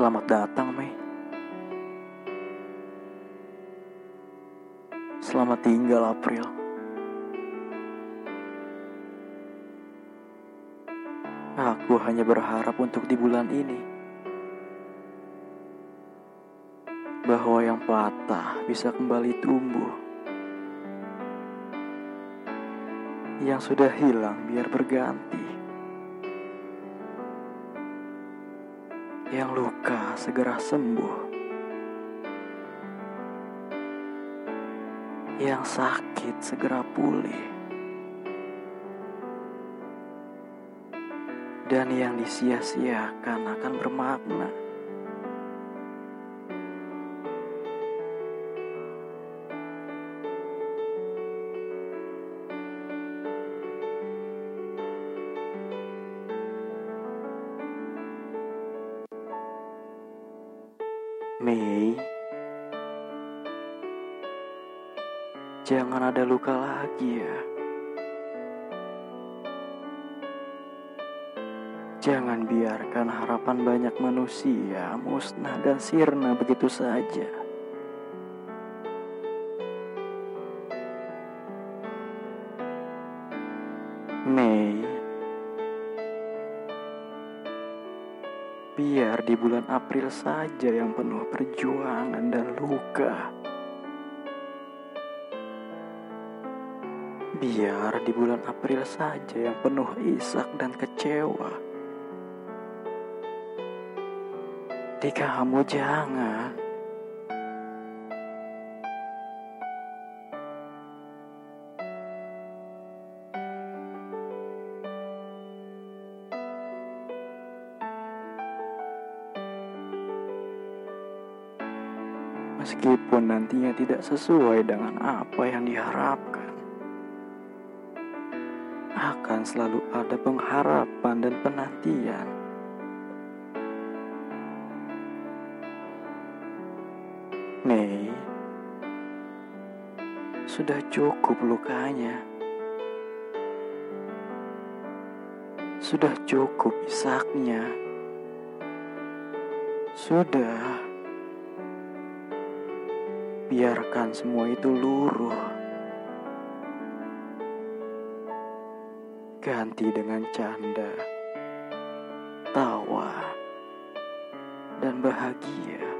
Selamat datang, Mei. Selamat tinggal, April. Aku hanya berharap untuk di bulan ini bahwa yang patah bisa kembali tumbuh. Yang sudah hilang biar berganti. Yang luka segera sembuh. Yang sakit segera pulih. Dan yang disia-siakan akan bermakna. Mei, jangan ada luka lagi ya. Jangan biarkan harapan banyak manusia musnah dan sirna begitu saja. Mei, biar di bulan April saja yang penuh perjuangan dan luka. Biar di bulan April saja yang penuh isak dan kecewa. Di kamu jangan. Meskipun nantinya tidak sesuai dengan apa yang diharapkan, akan selalu ada pengharapan dan penantian. Mei, sudah cukup lukanya. Sudah cukup isaknya. Sudah. Biarkan semua itu luruh. Ganti dengan canda, tawa, dan bahagia.